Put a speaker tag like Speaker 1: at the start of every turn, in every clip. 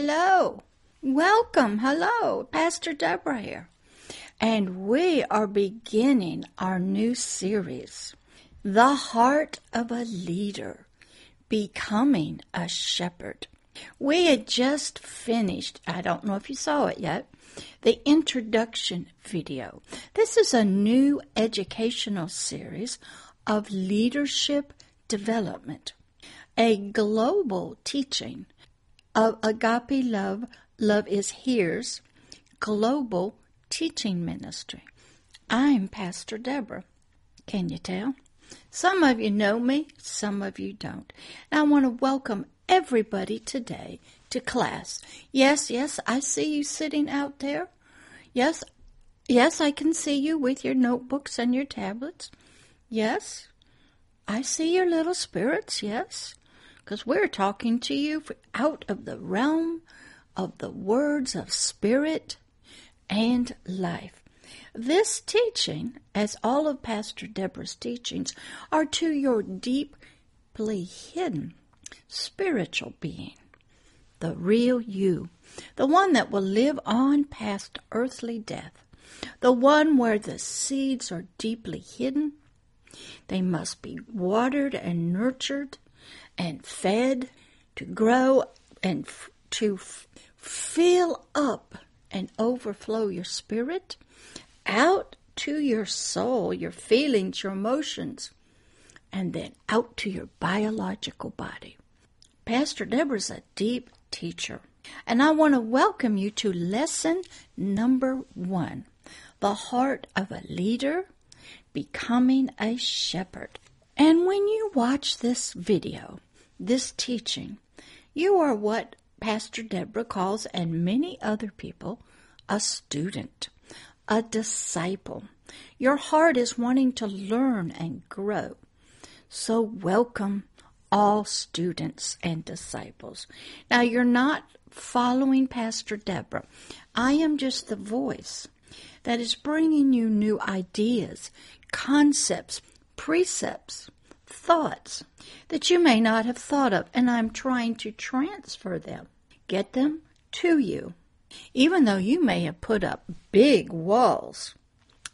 Speaker 1: hello. Welcome, hello. Pastor Deborah here. And we are beginning our new series, The Heart of a Leader, Becoming a Shepherd. We had just finished, I don't know if you saw it yet, the introduction video. This is a new educational series of leadership development, a global teaching of agape love, love is here's global teaching ministry. I'm Pastor Deborah. Can you tell? Some of you know me, some of you don't. And I want to welcome everybody today to class. Yes, yes, I see you sitting out there. Yes, yes, I can see you with your notebooks and your tablets. Yes, I see your little spirits, yes, because we're talking to you out of the realm of the words of spirit and life. This teaching, as all of Pastor Deborah's teachings, are to your deeply hidden spiritual being, the real you, the one that will live on past earthly death, the one where the seeds are deeply hidden. They must be watered and nurtured and fed to grow and f- to f- fill up and overflow your spirit out to your soul, your feelings, your emotions, and then out to your biological body. Pastor Deborah's a deep teacher, and I want to welcome you to lesson number one the heart of a leader, becoming a shepherd. And when you watch this video, this teaching, you are what Pastor Deborah calls, and many other people, a student, a disciple. Your heart is wanting to learn and grow. So, welcome all students and disciples. Now, you're not following Pastor Deborah. I am just the voice that is bringing you new ideas, concepts, precepts, thoughts that you may not have thought of, and I'm trying to transfer them, get them to you. Even though you may have put up big walls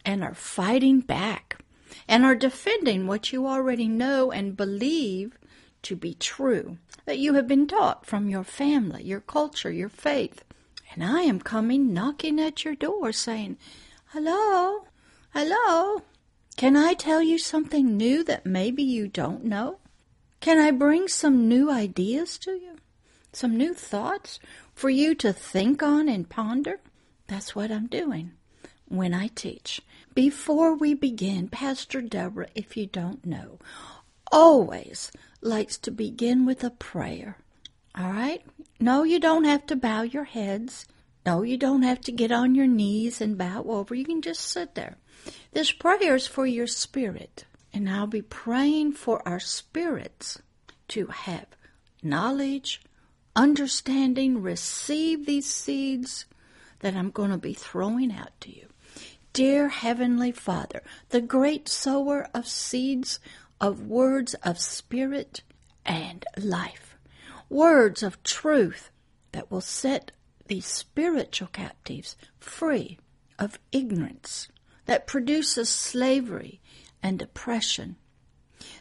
Speaker 1: and are fighting back and are defending what you already know and believe to be true, that you have been taught from your family, your culture, your faith. And I am coming knocking at your door saying, Hello, hello, can I tell you something new that maybe you don't know? Can I bring some new ideas to you? Some new thoughts for you to think on and ponder? That's what I'm doing when I teach. Before we begin, Pastor Deborah, if you don't know, always likes to begin with a prayer. All right? No, you don't have to bow your heads. No, you don't have to get on your knees and bow over. You can just sit there. This prayer is for your spirit, and I'll be praying for our spirits to have knowledge, understanding, receive these seeds that I'm going to be throwing out to you. Dear Heavenly Father, the great sower of seeds, of words of spirit and life, words of truth that will set these spiritual captives free of ignorance that produces slavery and oppression,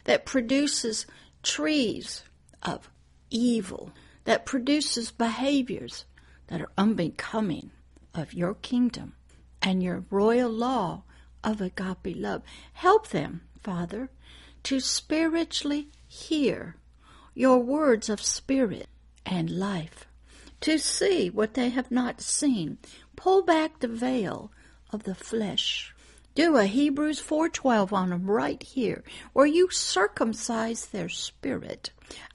Speaker 1: that produces trees of evil, that produces behaviors that are unbecoming of your kingdom and your royal law of agape love. Help them, Father, to spiritually hear your words of spirit and life, to see what they have not seen. Pull back the veil of the flesh do a Hebrews 4:12 on them right here, where you circumcise their spirit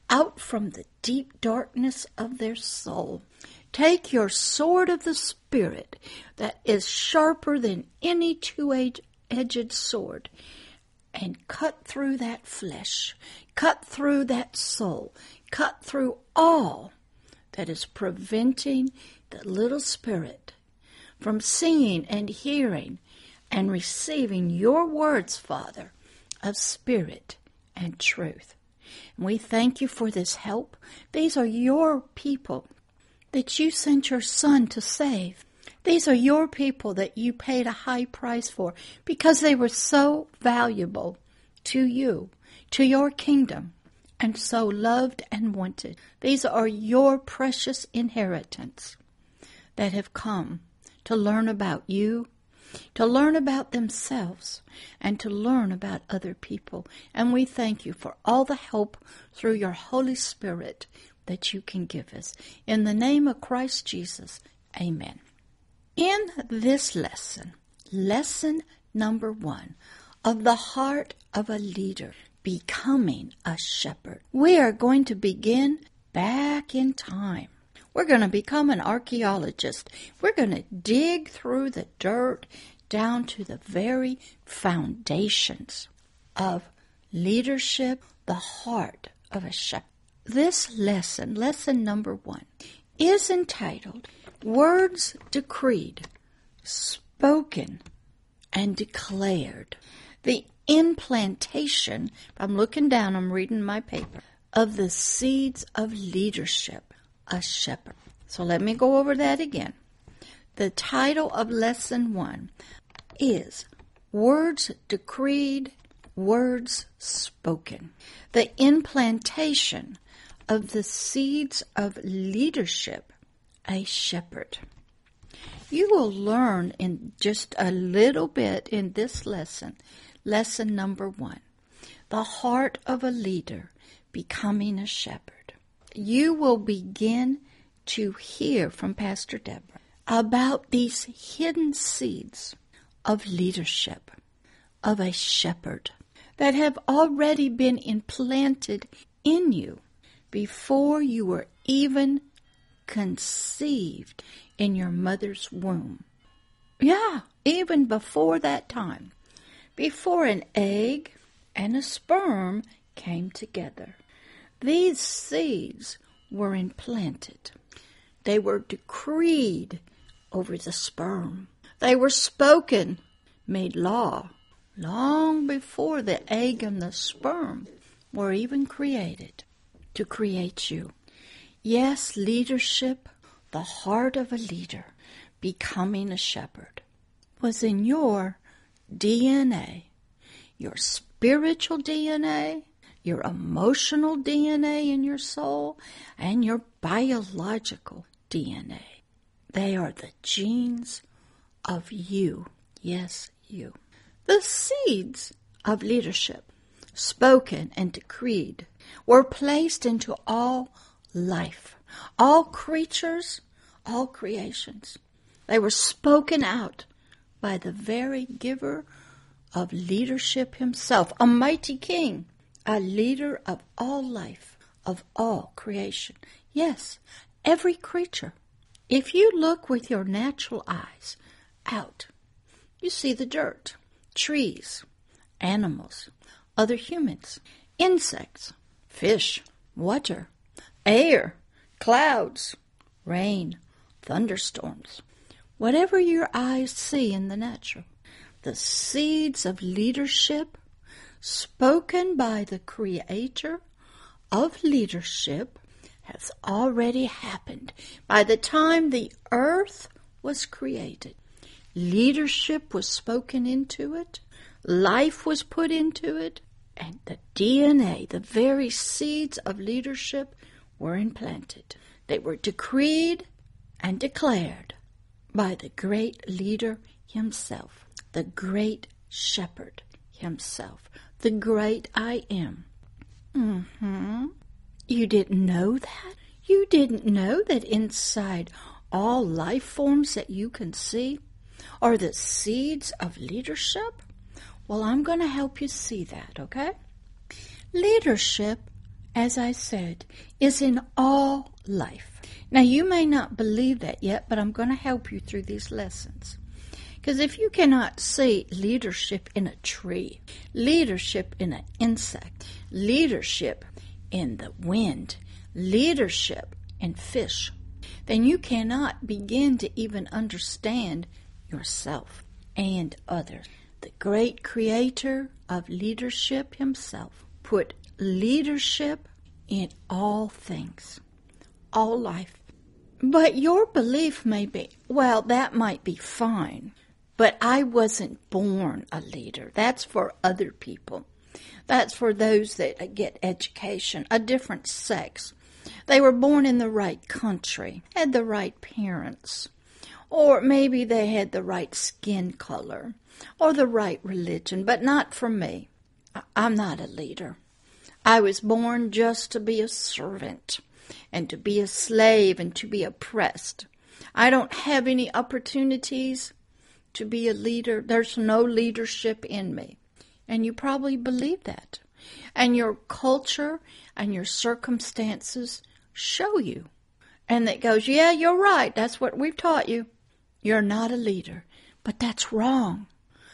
Speaker 1: out from the deep darkness of their soul. Take your sword of the Spirit that is sharper than any two edged sword and cut through that flesh, cut through that soul, cut through all that is preventing the little spirit from seeing and hearing and receiving your words, Father, of spirit and truth. And we thank you for this help. These are your people that you sent your Son to save. These are your people that you paid a high price for because they were so valuable to you, to your kingdom, and so loved and wanted. These are your precious inheritance that have come to learn about you, to learn about themselves, and to learn about other people. And we thank you for all the help through your Holy Spirit that you can give us. In the name of Christ Jesus, amen. In this lesson, lesson number one of the heart of a leader, becoming a shepherd, we are going to begin back in time. We're going to become an archaeologist. We're going to dig through the dirt down to the very foundations of leadership, the heart of a shepherd. This lesson, lesson number one, is entitled Words Decreed, Spoken, and Declared. The implantation, I'm looking down, I'm reading my paper, of the seeds of leadership, a shepherd. So let me go over that again. The title of lesson one is Words Decreed, Words Spoken. The implantation of the seeds of leadership, a shepherd. You will learn in just a little bit in this lesson, lesson number one, the heart of a leader becoming a shepherd. You will begin to hear from Pastor Deborah about these hidden seeds of leadership, of a shepherd, that have already been implanted in you before you were even conceived in your mother's womb. Yeah, even before that time, before an egg and a sperm came together. These seeds were implanted. They were decreed over the sperm. They were spoken, made law, long before the egg and the sperm were even created to create you. Yes, leadership, the heart of a leader, becoming a shepherd, was in your DNA, your spiritual DNA, your emotional DNA in your soul, and your biological DNA. They are the genes of you. Yes, you. The seeds of leadership, spoken and decreed, were placed into all life, all creatures, all creations. They were spoken out by the very giver of leadership himself, a mighty king, a leader of all life, of all creation. Yes, every creature. If you look with your natural eyes out, you see the dirt, trees, animals, other humans, insects, fish, water, air, clouds, rain, thunderstorms. Whatever your eyes see in the natural, the seeds of leadership spoken by the Creator of leadership has already happened by the time the earth was created. Leadership was spoken into it, life was put into it, and the DNA, the very seeds of leadership, were implanted. They were decreed and declared by the great leader himself, the great shepherd himself, the great I am. Mm-hmm. You didn't know that? You didn't know that inside all life forms that you can see are the seeds of leadership? Well, I'm going to help you see that, okay? Leadership, as I said, is in all life. Now, you may not believe that yet, but I'm going to help you through these lessons. Because if you cannot see leadership in a tree, leadership in an insect, leadership in the wind, leadership in fish, then you cannot begin to even understand yourself and others the great creator of leadership himself, put leadership in all things, all life. But your belief may be, well, that might be fine, but I wasn't born a leader. That's for other people. That's for those that get education, a different sex. They were born in the right country, had the right parents, or maybe they had the right skin color or the right religion, but not for me. I'm not a leader. I was born just to be a servant and to be a slave and to be oppressed. I don't have any opportunities to be a leader. There's no leadership in me. And you probably believe that. And your culture and your circumstances show you. And that goes, yeah, you're right. That's what we've taught you. You're not a leader. But that's wrong.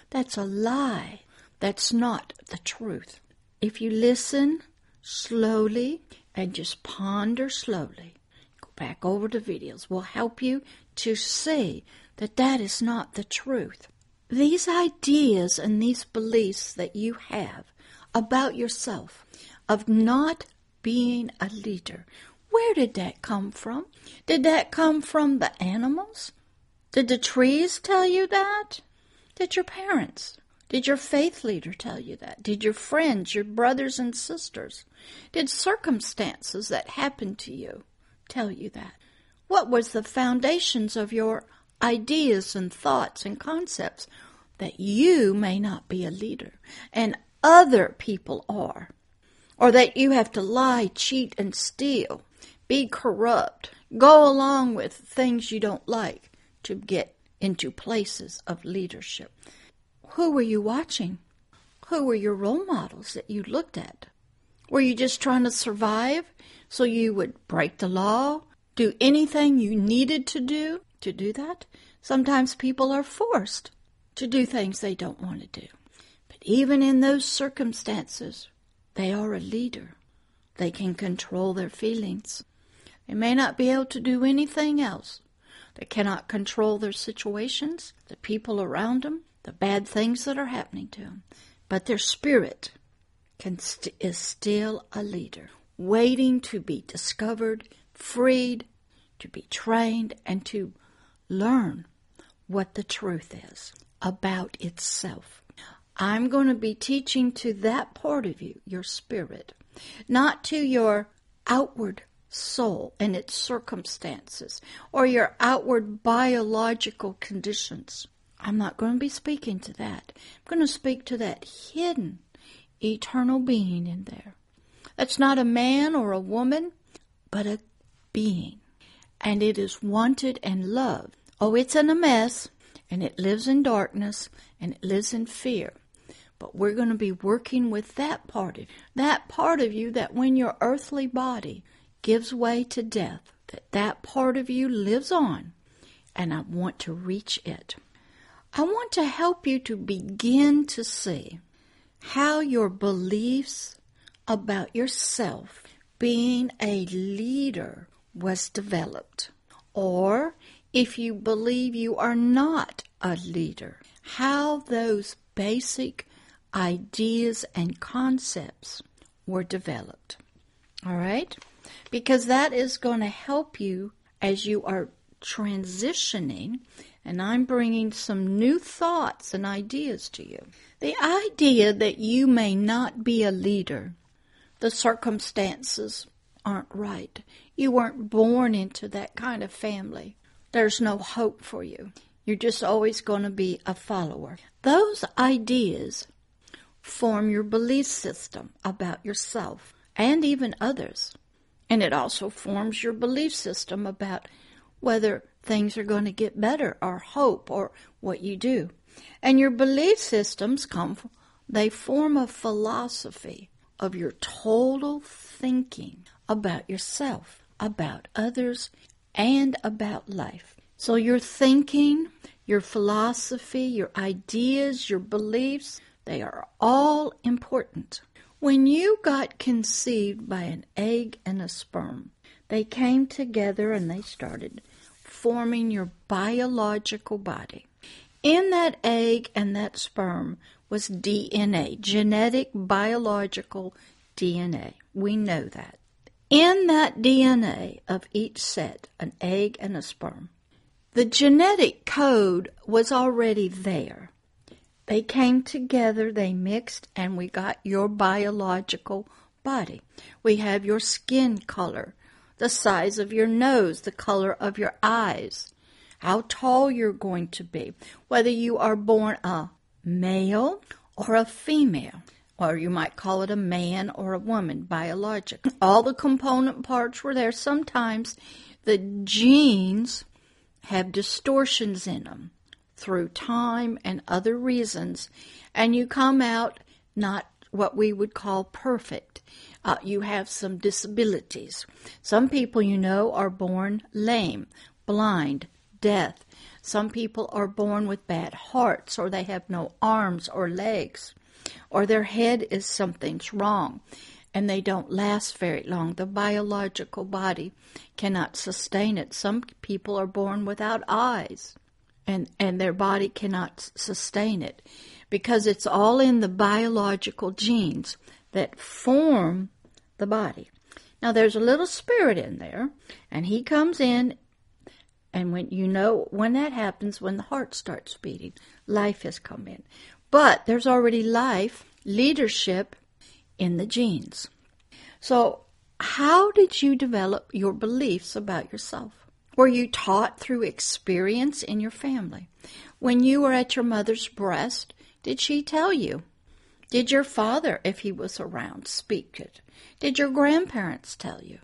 Speaker 1: That's a lie. That's not the truth. If you listen slowly and just ponder slowly, go back over the videos, We'll help you to see that that is not the truth. These ideas and these beliefs that you have about yourself of not being a leader, where did that come from? Did that come from the animals? Did the trees tell you that? Did your parents? Did your faith leader tell you that? Did your friends, your brothers and sisters? Did circumstances that happened to you tell you that? What was the foundations of your ideas and thoughts and concepts that you may not be a leader and other people are? Or that you have to lie, cheat, and steal, be corrupt, go along with things you don't like to get into places of leadership. Who were you watching? Who were your role models that you looked at? Were you just trying to survive so you would break the law, do anything you needed to do to do that? Sometimes people are forced to do things they don't want to do. But even in those circumstances, they are a leader. They can control their feelings. They may not be able to do anything else, they cannot control their situations, the people around them, the bad things that are happening to them. But their spirit st- is still a leader, waiting to be discovered, freed, to be trained, and to learn what the truth is about itself. I'm going to be teaching to that part of you, your spirit, not to your outward soul and its circumstances or your outward biological conditions. I'm not going to be speaking to that. I'm going to speak to that hidden eternal being in there. That's not a man or a woman, but a being. And it is wanted and loved. Oh, it's in a mess, and it lives in darkness, and it lives in fear. But we're going to be working with that part of you, that part of you that when your earthly body gives way to death, that that part of you lives on, and I want to reach it. I want to help you to begin to see how your beliefs about yourself being a leader was developed. Or if you believe you are not a leader, how those basic ideas and concepts were developed. All right? because that is going to help you as you are transitioning. And I'm bringing some new thoughts and ideas to you. The idea that you may not be a leader, the circumstances aren't right. You weren't born into that kind of family. There's no hope for you. You're just always going to be a follower. Those ideas form your belief system about yourself and even others. And it also forms your belief system about whether things are going to get better or hope or what you do. And your belief systems come, they form a philosophy of your total thinking about yourself, about others, and about life. So your thinking, your philosophy, your ideas, your beliefs, they are all important. When you got conceived by an egg and a sperm, they came together and they started forming your biological body. In that egg and that sperm was DNA, genetic biological DNA. We know that. In that DNA of each set, an egg and a sperm, the genetic code was already there. They came together, they mixed, and we got your biological body. We have your skin color, the size of your nose, the color of your eyes, how tall you're going to be, whether you are born a male or a female, or you might call it a man or a woman, biologic. All the component parts were there. Sometimes the genes have distortions in them through time and other reasons, and you come out not what we would call perfect. Uh, you have some disabilities. Some people, you know, are born lame, blind, deaf. Some people are born with bad hearts, or they have no arms or legs, or their head is something's wrong and they don't last very long. The biological body cannot sustain it. Some people are born without eyes and, and their body cannot sustain it because it's all in the biological genes that form the body. Now there's a little spirit in there, and he comes in, and when you know when that happens, when the heart starts beating, life has come in. But there's already life, leadership in the genes. So, how did you develop your beliefs about yourself? Were you taught through experience in your family? When you were at your mother's breast, did she tell you? Did your father, if he was around, speak it? Did your grandparents tell you?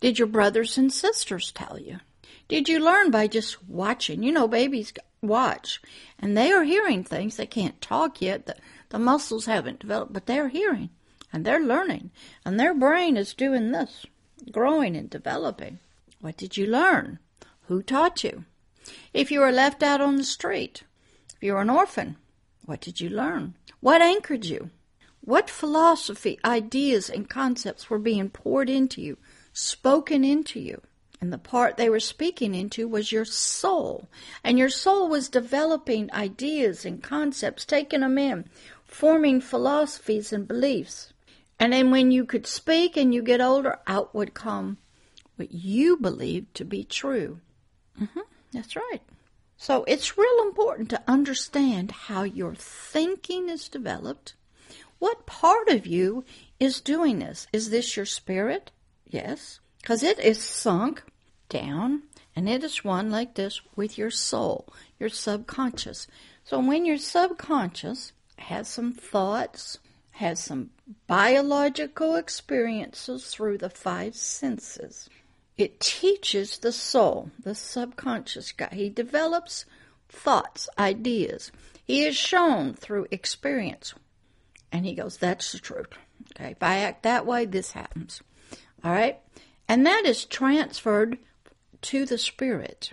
Speaker 1: Did your brothers and sisters tell you? Did you learn by just watching? You know, babies watch, and they are hearing things. They can't talk yet. The, the muscles haven't developed, but they're hearing, and they're learning, and their brain is doing this, growing and developing. What did you learn? Who taught you? If you were left out on the street, if you were an orphan, what did you learn? What anchored you? What philosophy, ideas, and concepts were being poured into you, spoken into you? And the part they were speaking into was your soul. And your soul was developing ideas and concepts, taking them in, forming philosophies and beliefs. And then when you could speak and you get older, out would come what you believed to be true. Mm-hmm, that's right. So it's real important to understand how your thinking is developed. What part of you is doing this? Is this your spirit? Yes, because it is sunk down and it is one like this with your soul, your subconscious. So when your subconscious has some thoughts, has some biological experiences through the five senses, it teaches the soul, the subconscious guy. He develops thoughts, ideas. He is shown through experience. And he goes, That's the truth. Okay, if I act that way, this happens. All right? And that is transferred to the spirit.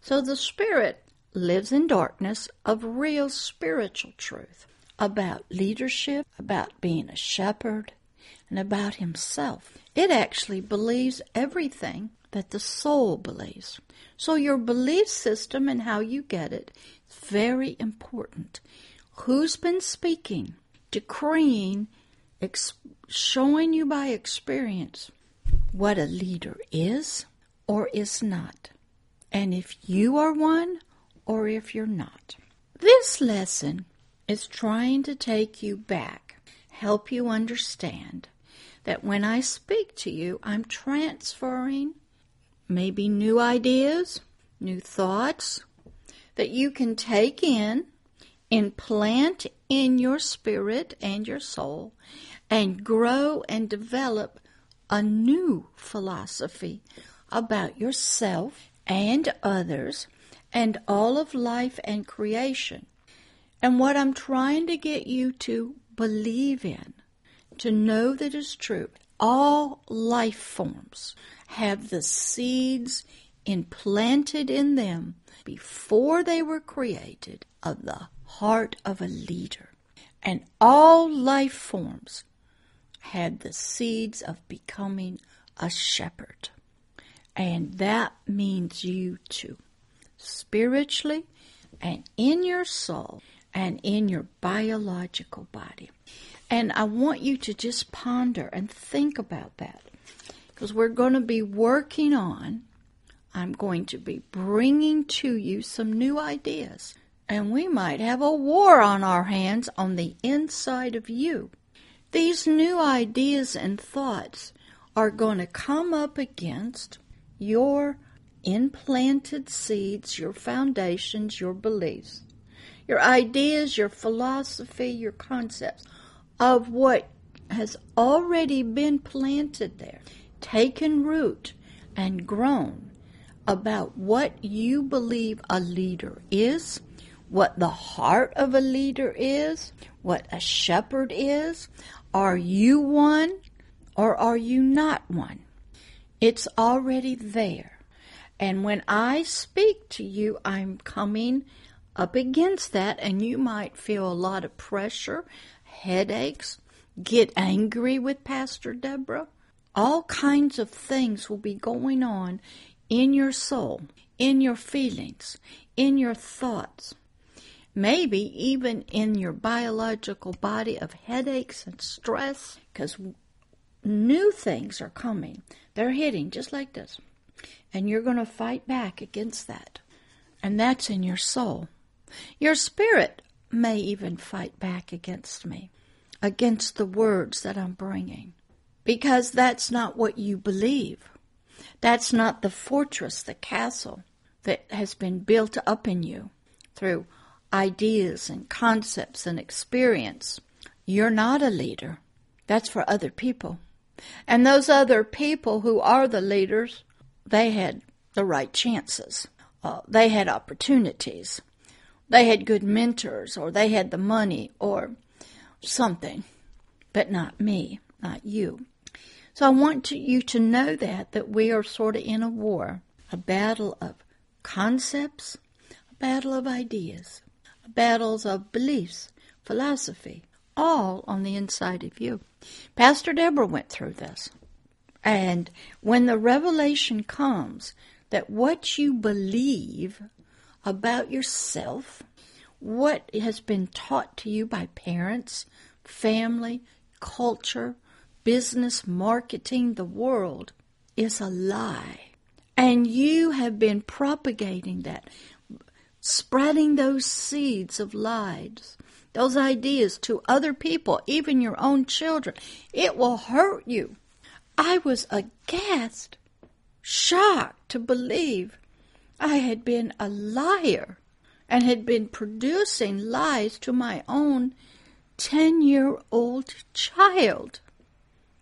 Speaker 1: So the spirit lives in darkness of real spiritual truth about leadership, about being a shepherd, and about himself. It actually believes everything that the soul believes. So your belief system and how you get it is very important. Who's been speaking, decreeing, ex- showing you by experience what a leader is or is not, and if you are one or if you're not. This lesson is trying to take you back, help you understand that when I speak to you, I'm transferring maybe new ideas, new thoughts that you can take in, implant in your spirit and your soul, and grow and develop a new philosophy about yourself and others and all of life and creation. And what I'm trying to get you to believe in to know that is true. All life forms have the seeds implanted in them before they were created of the heart of a leader. And all life forms had the seeds of becoming a shepherd. And that means you too, spiritually and in your soul and in your biological body. And I want you to just ponder and think about that. because we're going to be working on, I'm going to be bringing to you some new ideas. And we might have a war on our hands on the inside of you. These new ideas and thoughts are going to come up against your implanted seeds, your foundations, your beliefs, your ideas, your philosophy, your concepts of what has already been planted there, taken root, and grown about what you believe a leader is, what the heart of a leader is, what a shepherd is. Are you one or are you not one? It's already there. And when I speak to you, I'm coming up against that, and you might feel a lot of pressure, headaches, get angry with Pastor Deborah. All kinds of things will be going on in your soul, in your feelings, in your thoughts, maybe even in your biological body of headaches and stress, because new things are coming. They're hitting just like this. And you're going to fight back against that. And that's in your soul. Your spirit may even fight back against me, against the words that I'm bringing, because that's not what you believe. That's not the fortress, the castle that has been built up in you through ideas and concepts and experience. You're not a leader. That's for other people. And those other people who are the leaders, they had the right chances. Uh, they had opportunities. They had good mentors, or they had the money, or something. But not me, not you. So I want to, you to know that, that we are sort of in a war, a battle of concepts, a battle of ideas, battles of beliefs, philosophy, all on the inside of you. Pastor Deborah went through this. And when the revelation comes that what you believe about yourself, what has been taught to you by parents, family, culture, business, marketing, the world, is a lie. And you have been propagating that, spreading those seeds of lies, those ideas to other people, even your own children. It will hurt you. I was aghast, shocked to believe I had been a liar and had been producing lies to my own 10 year old child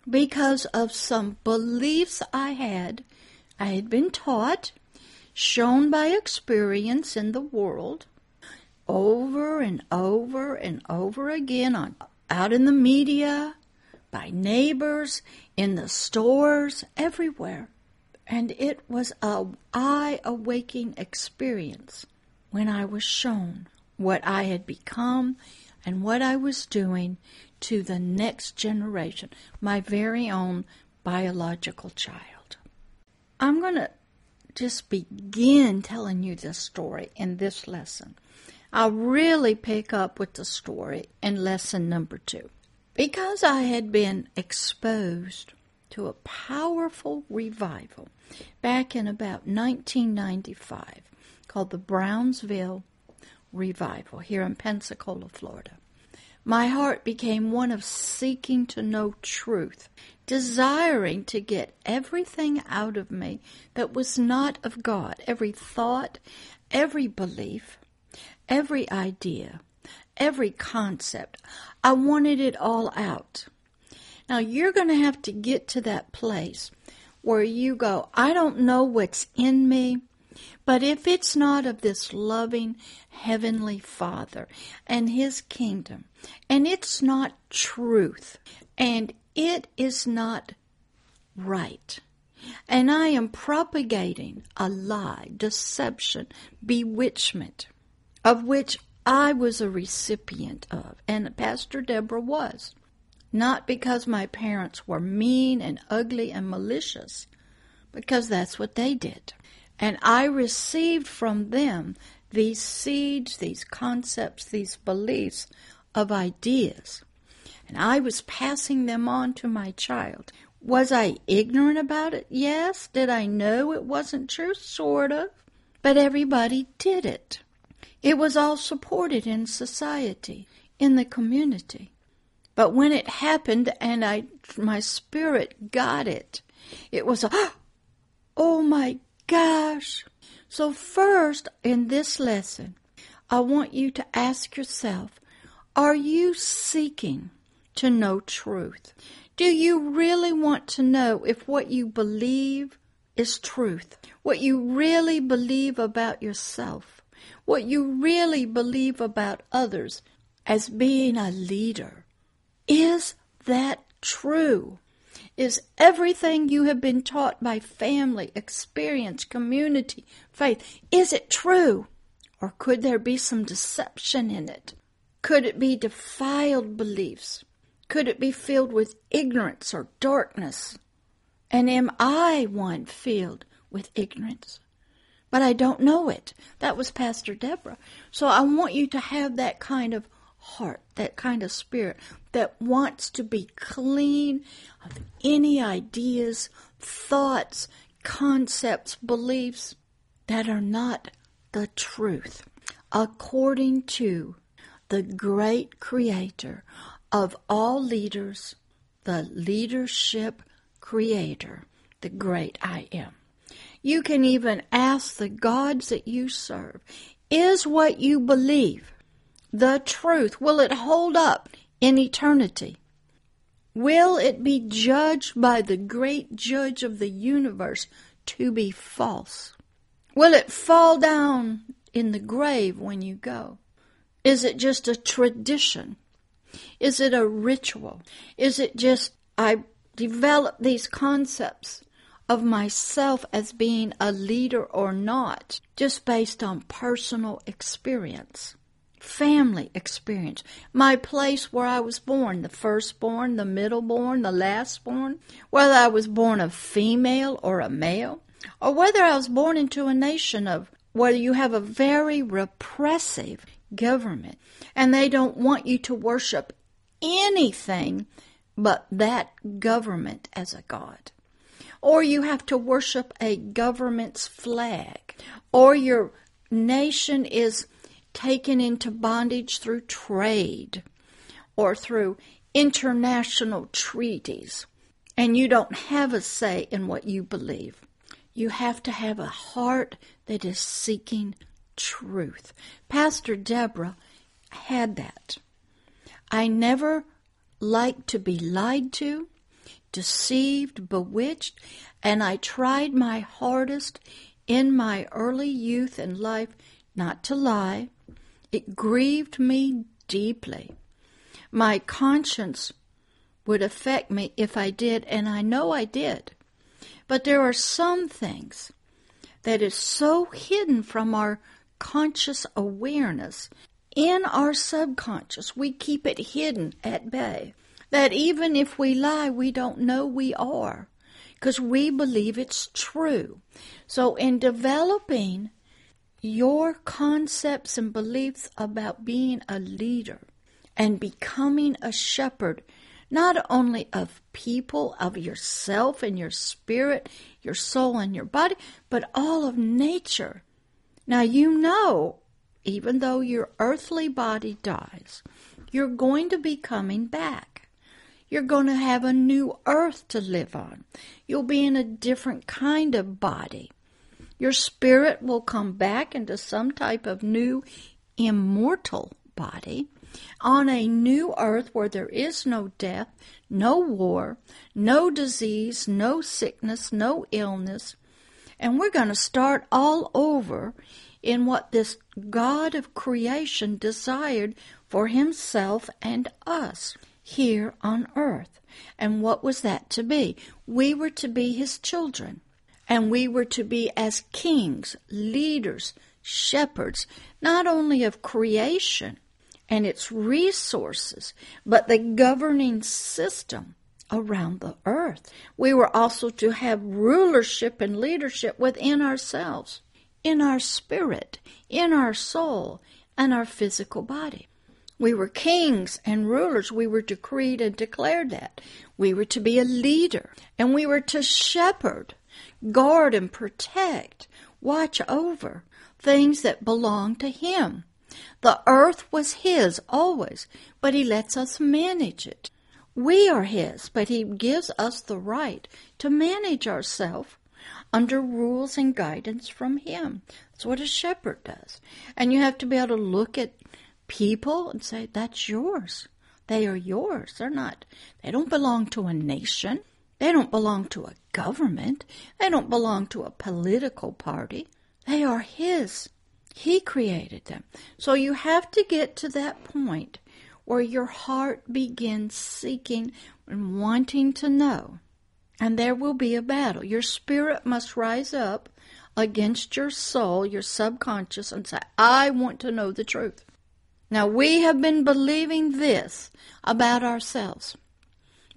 Speaker 1: because of some beliefs I had. I had been taught, shown by experience in the world, over and over and over again on out in the media, by neighbors, in the stores, everywhere. And it was a eye awakening experience when I was shown what I had become and what I was doing to the next generation, my very own biological child. I'm going to just begin telling you this story in this lesson. I'll really pick up with the story in lesson number two. Because I had been exposed to a powerful revival back in about 1995 called the Brownsville Revival here in Pensacola, Florida. My heart became one of seeking to know truth, desiring to get everything out of me that was not of God, every thought, every belief, every idea, every concept. I wanted it all out. Now you're going to have to get to that place where you go, I don't know what's in me, but if it's not of this loving Heavenly Father and His kingdom, and it's not truth, and it is not right, and I am propagating a lie, deception, bewitchment, of which I was a recipient of, and Pastor Deborah was. Not because my parents were mean and ugly and malicious, because that's what they did. And I received from them these seeds, these concepts, these beliefs of ideas. And I was passing them on to my child Was I ignorant about it? Yes. Did I know it wasn't true? Sort of. But everybody did it. It was all supported in society, in the community. But when it happened and I my spirit got it, it was a oh my gosh. So first in this lesson, I want you to ask yourself, are you seeking to know truth? Do you really want to know if what you believe is truth? What you really believe about yourself? What you really believe about others as being a leader? Is that true? Is everything you have been taught by family, experience, community, faith, is it true? Or could there be some deception in it? Could it be defiled beliefs? Could it be filled with ignorance or darkness? And am I one filled with ignorance? But I don't know it. That was Pastor Deborah. So I want you to have that kind of heart, that kind of spirit that wants to be clean of any ideas, thoughts, concepts, beliefs that are not the truth, according to the great creator of all leaders, the leadership creator, the great I am. You can even ask the gods that you serve, is what you believe the truth? Will it hold up in eternity? Will it be judged by the great judge of the universe to be false? Will it fall down in the grave when you go? Is it just a tradition? Is it a ritual? Is it just I develop these concepts of myself as being a leader or not just based on personal experience? Family experience, my place where I was born, the firstborn, the middleborn, the lastborn, whether I was born a female or a male, or whether I was born into a nation of where you have a very repressive government and they don't want you to worship anything but that government as a god. Or you have to worship a government's flag. Or your nation is taken into bondage through trade or through international treaties, and you don't have a say in what you believe. You have to have a heart that is seeking truth. Pastor Deborah had that. I never liked to be lied to, deceived, bewitched, and I tried my hardest in my early youth and life not to lie, it grieved me deeply. My conscience would affect me if I did, and I know I did. But there are some things that is so hidden from our conscious awareness in our subconscious. We keep it hidden at bay. That even if we lie, we don't know we are because we believe it's true. So, in developing your concepts and beliefs about being a leader and becoming a shepherd, not only of people, of yourself and your spirit, your soul and your body, but all of nature. Now, you know, even though your earthly body dies, you're going to be coming back. You're going to have a new earth to live on. You'll be in a different kind of body. Your spirit will come back into some type of new immortal body on a new earth where there is no death, no war, no disease, no sickness, no illness. And we're going to start all over in what this God of creation desired for himself and us here on earth. And what was that to be? We were to be his children and we were to be as kings, leaders, shepherds, not only of creation and its resources, but the governing system around the earth. We were also to have rulership and leadership within ourselves, in our spirit, in our soul, and our physical body. We were kings and rulers. We were decreed and declared that. We were to be a leader and we were to shepherd, guard and protect, watch over things that belong to Him. The earth was His always, but He lets us manage it. We are His, but He gives us the right to manage ourselves under rules and guidance from Him. That's what a shepherd does. And you have to be able to look at people and say, that's yours. They are yours. They're not, they don't belong to a nation. They don't belong to a government. They don't belong to a political party. They are His. He created them. So you have to get to that point where your heart begins seeking and wanting to know. And there will be a battle. Your spirit must rise up against your soul, your subconscious, and say, I want to know the truth. Now, we have been believing this about ourselves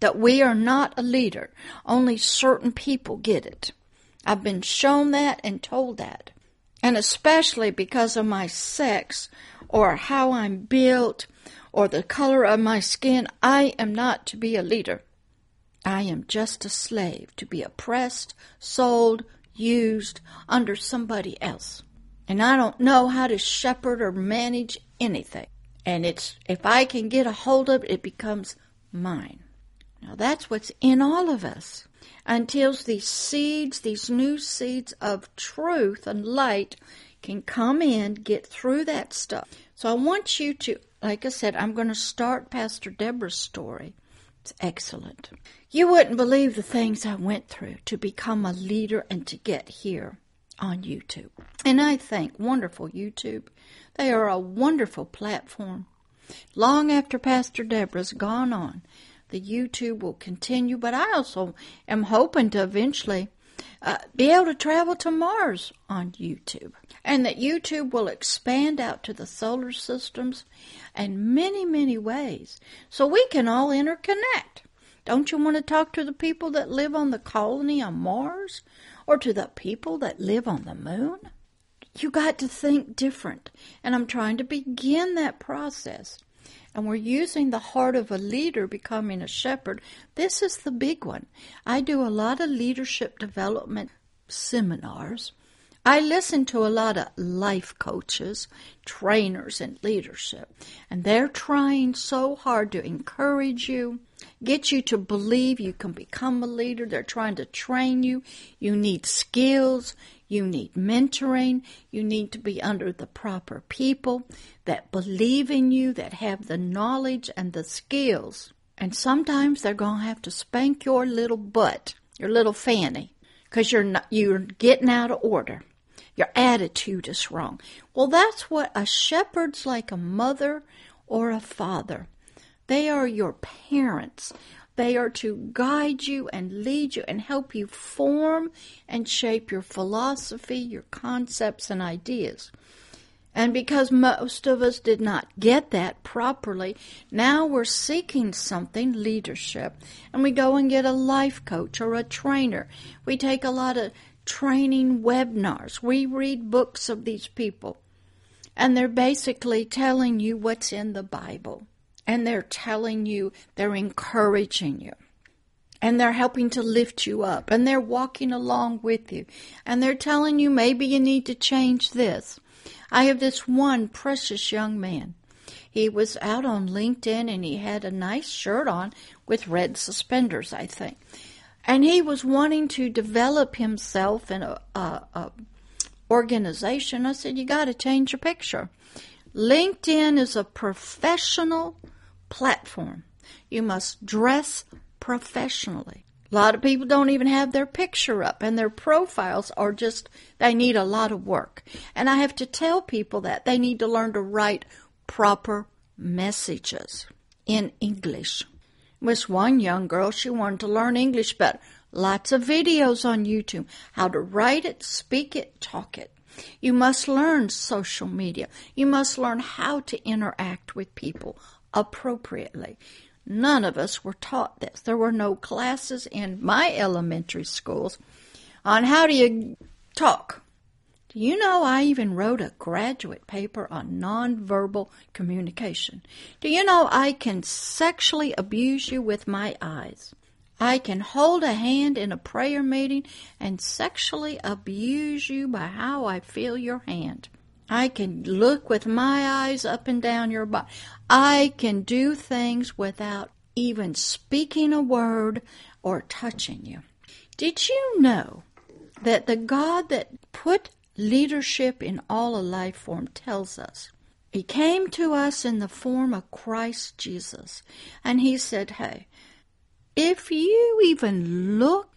Speaker 1: that we are not a leader. Only certain people get it. I've been shown that and told that. And especially because of my sex or how I'm built or the color of my skin, I am not to be a leader. I am just a slave to be oppressed, sold, used under somebody else. And I don't know how to shepherd or manage anything. And it's if I can get a hold of it, it becomes mine. Now that's what's in all of us. Until these seeds, these new seeds of truth and light can come in, get through that stuff. So I want you to like I said, I'm going to start Pastor Deborah's story. It's excellent. You wouldn't believe the things I went through to become a leader and to get here on YouTube. And I think wonderful YouTube. They are a wonderful platform. Long after Pastor Deborah's gone on, the YouTube will continue, but I also am hoping to eventually uh, be able to travel to Mars on YouTube. And that YouTube will expand out to the solar systems and many, many ways so we can all interconnect. Don't you want to talk to the people that live on the colony on Mars or to the people that live on the moon? You got to think different. And I'm trying to begin that process. And we're using the heart of a leader becoming a shepherd. This is the big one. I do a lot of leadership development seminars I listen to a lot of life coaches, trainers in leadership, and they're trying so hard to encourage you, get you to believe you can become a leader. They're trying to train you. You need skills. You need mentoring. You need to be under the proper people that believe in you, that have the knowledge and the skills. And sometimes they're going to have to spank your little butt, your little fanny, because you're you're getting out of order. Your attitude is wrong. Well, that's what a shepherd's like a mother or a father. They are your parents. They are to guide you and lead you and help you form and shape your philosophy, your concepts, and ideas. And because most of us did not get that properly, now we're seeking something, leadership, and we go and get a life coach or a trainer. We take a lot of training webinars. We read books of these people, and they're basically telling you what's in the Bible. And they're telling you, they're encouraging you. And they're helping to lift you up. And they're walking along with you. And they're telling you maybe you need to change this. I have this one precious young man. He was out on LinkedIn and he had a nice shirt on with red suspenders, I think and he was wanting to develop himself in a, a, a organization. I said, "You got to change your picture." LinkedIn is a professional platform. You must dress professionally. A lot of people don't even have their picture up, and their profiles are just, they need a lot of work. And I have to tell people that they need to learn to write proper messages in English was one young girl, she wanted to learn English better. Lots of videos on YouTube. How to write it, speak it, talk it. You must learn social media. You must learn how to interact with people appropriately. None of us were taught this. There were no classes in my elementary schools on how do you talk. Do you know I even wrote a graduate paper on nonverbal communication? Do you know I can sexually abuse you with my eyes? I can hold a hand in a prayer meeting and sexually abuse you by how I feel your hand. I can look with my eyes up and down your body. I can do things without even speaking a word or touching you. Did you know that the God that put leadership in all a life form tells us he came to us in the form of Christ Jesus and he said, Hey, if you even look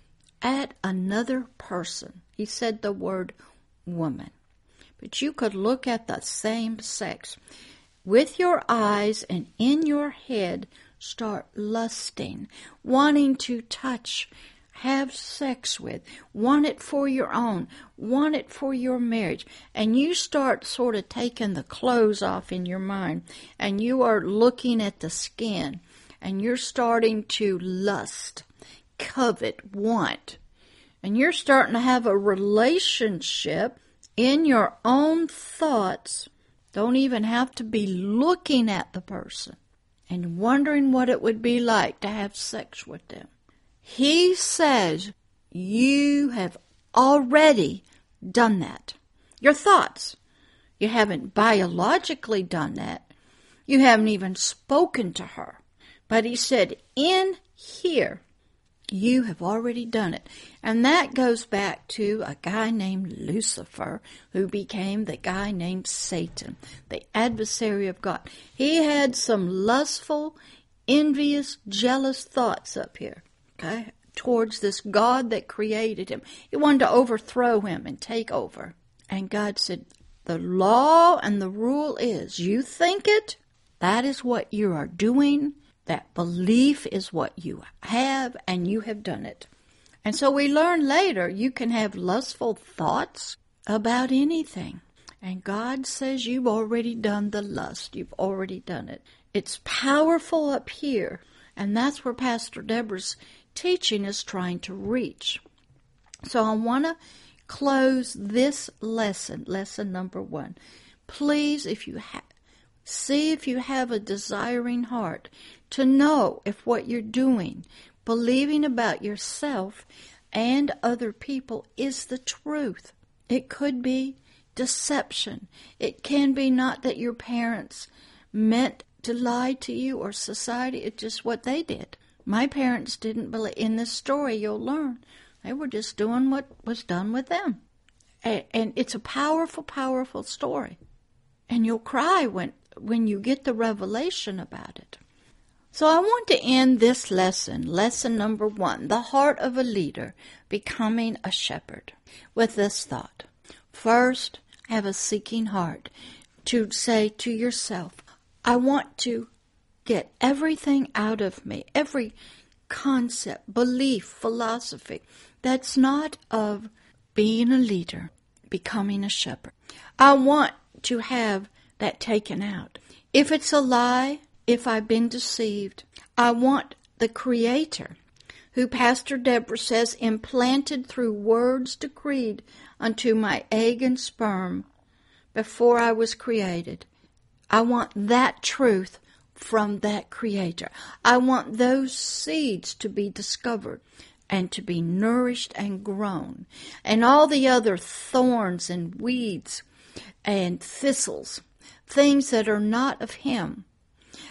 Speaker 1: at another person, he said the word woman, but you could look at the same sex with your eyes and in your head start lusting, wanting to touch, have sex with, want it for your own, want it for your marriage, and you start sort of taking the clothes off in your mind and you are looking at the skin and you're starting to lust, covet, want, and you're starting to have a relationship in your own thoughts, don't even have to be looking at the person and wondering what it would be like to have sex with them. He says you have already done that. Your thoughts. You haven't biologically done that. You haven't even spoken to her. But he said, in here, you have already done it. And that goes back to a guy named Lucifer who became the guy named Satan, the adversary of God. He had some lustful, envious, jealous thoughts up here, okay, towards this God that created him. He wanted to overthrow him and take over. And God said, The law and the rule is you think it, that is what you are doing that belief is what you have, and you have done it. And so we learn later you can have lustful thoughts about anything. And God says you've already done the lust. You've already done it. It's powerful up here. And that's where Pastor Deborah's teaching is trying to reach. So I want to close this lesson, lesson number one. Please, if you have, see if you have a desiring heart to know if what you're doing, believing about yourself and other people is the truth. It could be deception. It can be not that your parents meant to lie to you or society, it's just what they did. My parents didn't believe in this story you'll learn. They were just doing what was done with them. And it's a powerful, powerful story. And you'll cry when when you get the revelation about it. So I want to end this lesson, lesson number one, the heart of a leader, becoming a shepherd, with this thought. First, have a seeking heart to say to yourself, I want to get everything out of me, every concept, belief, philosophy that's not of being a leader, becoming a shepherd. I want to have that taken out. If it's a lie, if I've been deceived. I want the Creator, who Pastor Deborah says implanted through words decreed unto my egg and sperm before I was created. I want that truth from that Creator. I want those seeds to be discovered and to be nourished and grown, and all the other thorns and weeds and thistles, things that are not of Him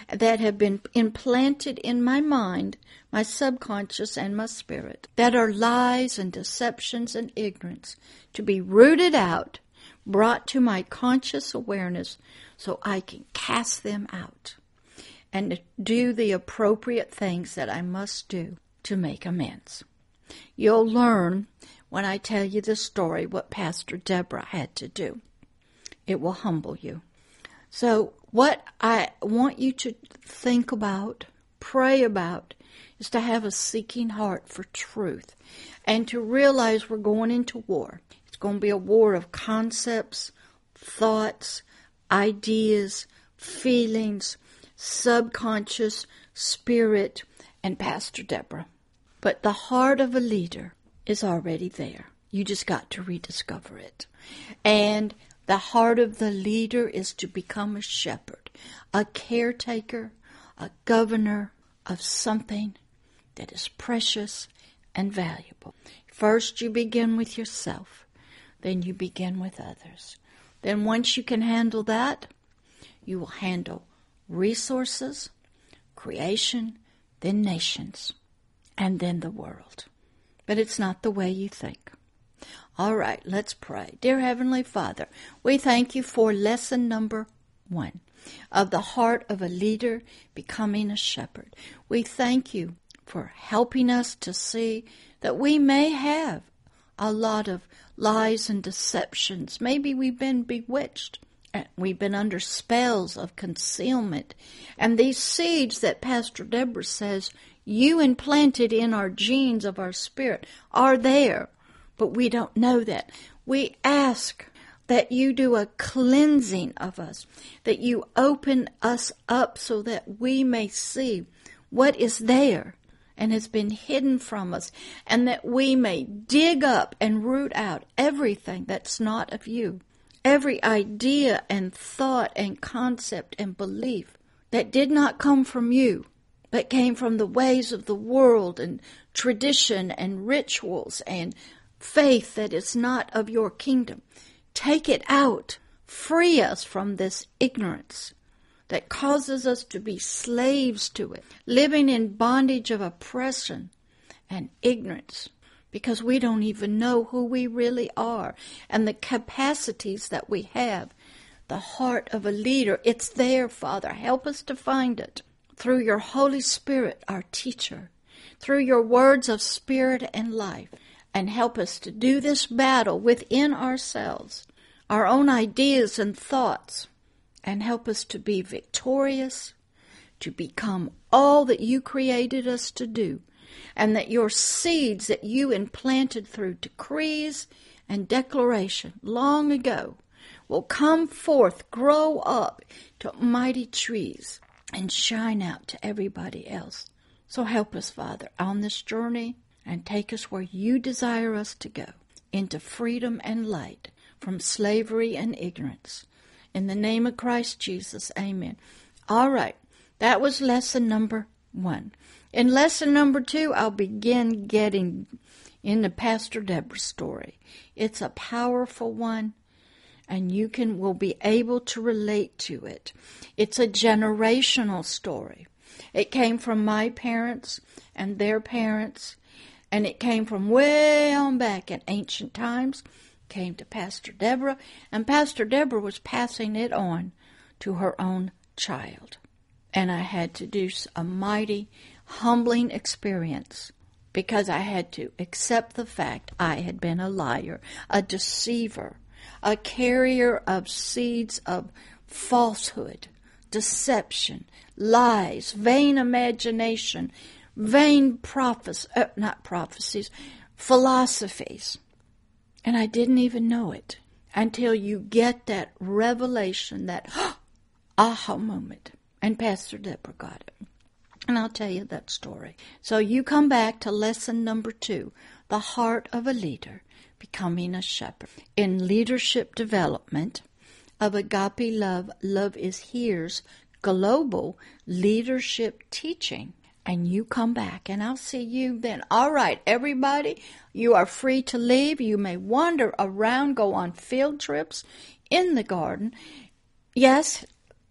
Speaker 1: that have been implanted in my mind, my subconscious, and my spirit, that are lies and deceptions and ignorance, to be rooted out, brought to my conscious awareness so I can cast them out and do the appropriate things that I must do to make amends. You'll learn when I tell you the story what Pastor Deborah had to do. It will humble you. So, what I want you to think about, pray about, is to have a seeking heart for truth and to realize we're going into war. It's going to be a war of concepts, thoughts, ideas, feelings, subconscious, spirit, and Pastor Deborah. But the heart of a leader is already there. You just got to rediscover it. And the heart of the leader is to become a shepherd, a caretaker, a governor of something that is precious and valuable. First, you begin with yourself, then, you begin with others. Then, once you can handle that, you will handle resources, creation, then nations, and then the world. But it's not the way you think. All right, let's pray. Dear Heavenly Father, we thank you for lesson number one of the heart of a leader becoming a shepherd. We thank you for helping us to see that we may have a lot of lies and deceptions. Maybe we've been bewitched. We've been under spells of concealment. And these seeds that Pastor Deborah says you implanted in our genes of our spirit are there but we don't know that. We ask that you do a cleansing of us, that you open us up so that we may see what is there and has been hidden from us, and that we may dig up and root out everything that's not of you, every idea and thought and concept and belief that did not come from you, but came from the ways of the world and tradition and rituals and faith that is not of your kingdom. Take it out. Free us from this ignorance that causes us to be slaves to it, living in bondage of oppression and ignorance because we don't even know who we really are and the capacities that we have. The heart of a leader, it's there, Father. Help us to find it through your Holy Spirit, our teacher, through your words of spirit and life and help us to do this battle within ourselves, our own ideas and thoughts, and help us to be victorious, to become all that you created us to do, and that your seeds that you implanted through decrees and declaration long ago will come forth, grow up to mighty trees, and shine out to everybody else. So help us, Father, on this journey and take us where you desire us to go, into freedom and light from slavery and ignorance. In the name of Christ Jesus, amen. All right, that was lesson number one. In lesson number two, I'll begin getting into Pastor Deborah's story. It's a powerful one, and you can will be able to relate to it. It's a generational story. It came from my parents and their parents and it came from way on back in ancient times, came to Pastor Deborah, and Pastor Deborah was passing it on to her own child. And I had to do a mighty, humbling experience because I had to accept the fact I had been a liar, a deceiver, a carrier of seeds of falsehood, deception, lies, vain imagination, vain prophecies, uh, not prophecies, philosophies. And I didn't even know it until you get that revelation, that aha moment. And Pastor Deborah got it. And I'll tell you that story. So you come back to lesson number two the heart of a leader, becoming a shepherd. In leadership development of agape love, love is here's global leadership teaching and you come back and I'll see you then. All right, everybody, you are free to leave. You may wander around, go on field trips in the garden. Yes,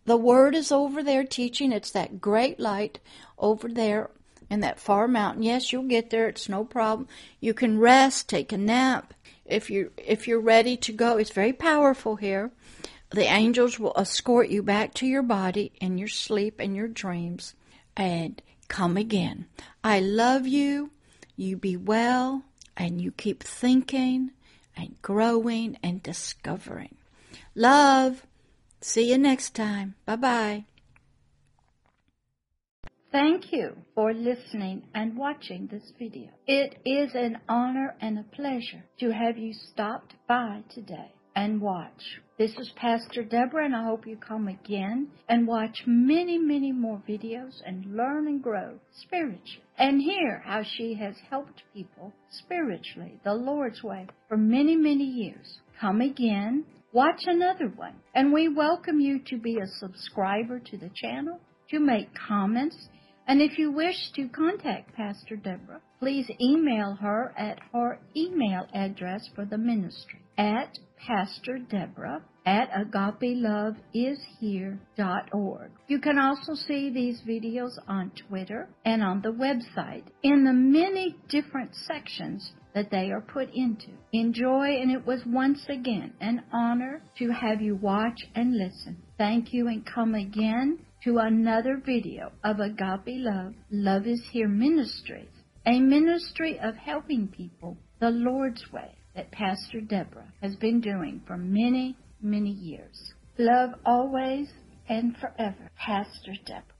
Speaker 1: the word is over there teaching. It's that great light over there in that far mountain. Yes, you'll get there. It's no problem. You can rest, take a nap. If you if you're ready to go, it's very powerful here. The angels will escort you back to your body in your sleep and your dreams. And come again. I love you. You be well and you keep thinking and growing and discovering. Love. See you next time. Bye bye. Thank you for listening and watching this video. It is an honor and a pleasure to have you stopped by today. And watch. This is Pastor Deborah, and I hope you come again and watch many, many more videos and learn and grow spiritually and hear how she has helped people spiritually the Lord's way for many, many years. Come again, watch another one, and we welcome you to be a subscriber to the channel, to make comments, and if you wish to contact Pastor Deborah, please email her at her email address for the ministry at Pastor Deborah at agapeloveishere.org. You can also see these videos on Twitter and on the website in the many different sections that they are put into. Enjoy, and it was once again an honor to have you watch and listen. Thank you, and come again to another video of Agape Love, Love is Here Ministries, a ministry of helping people the Lord's way that Pastor Deborah has been doing for many, many years. Love always and forever, Pastor Deborah.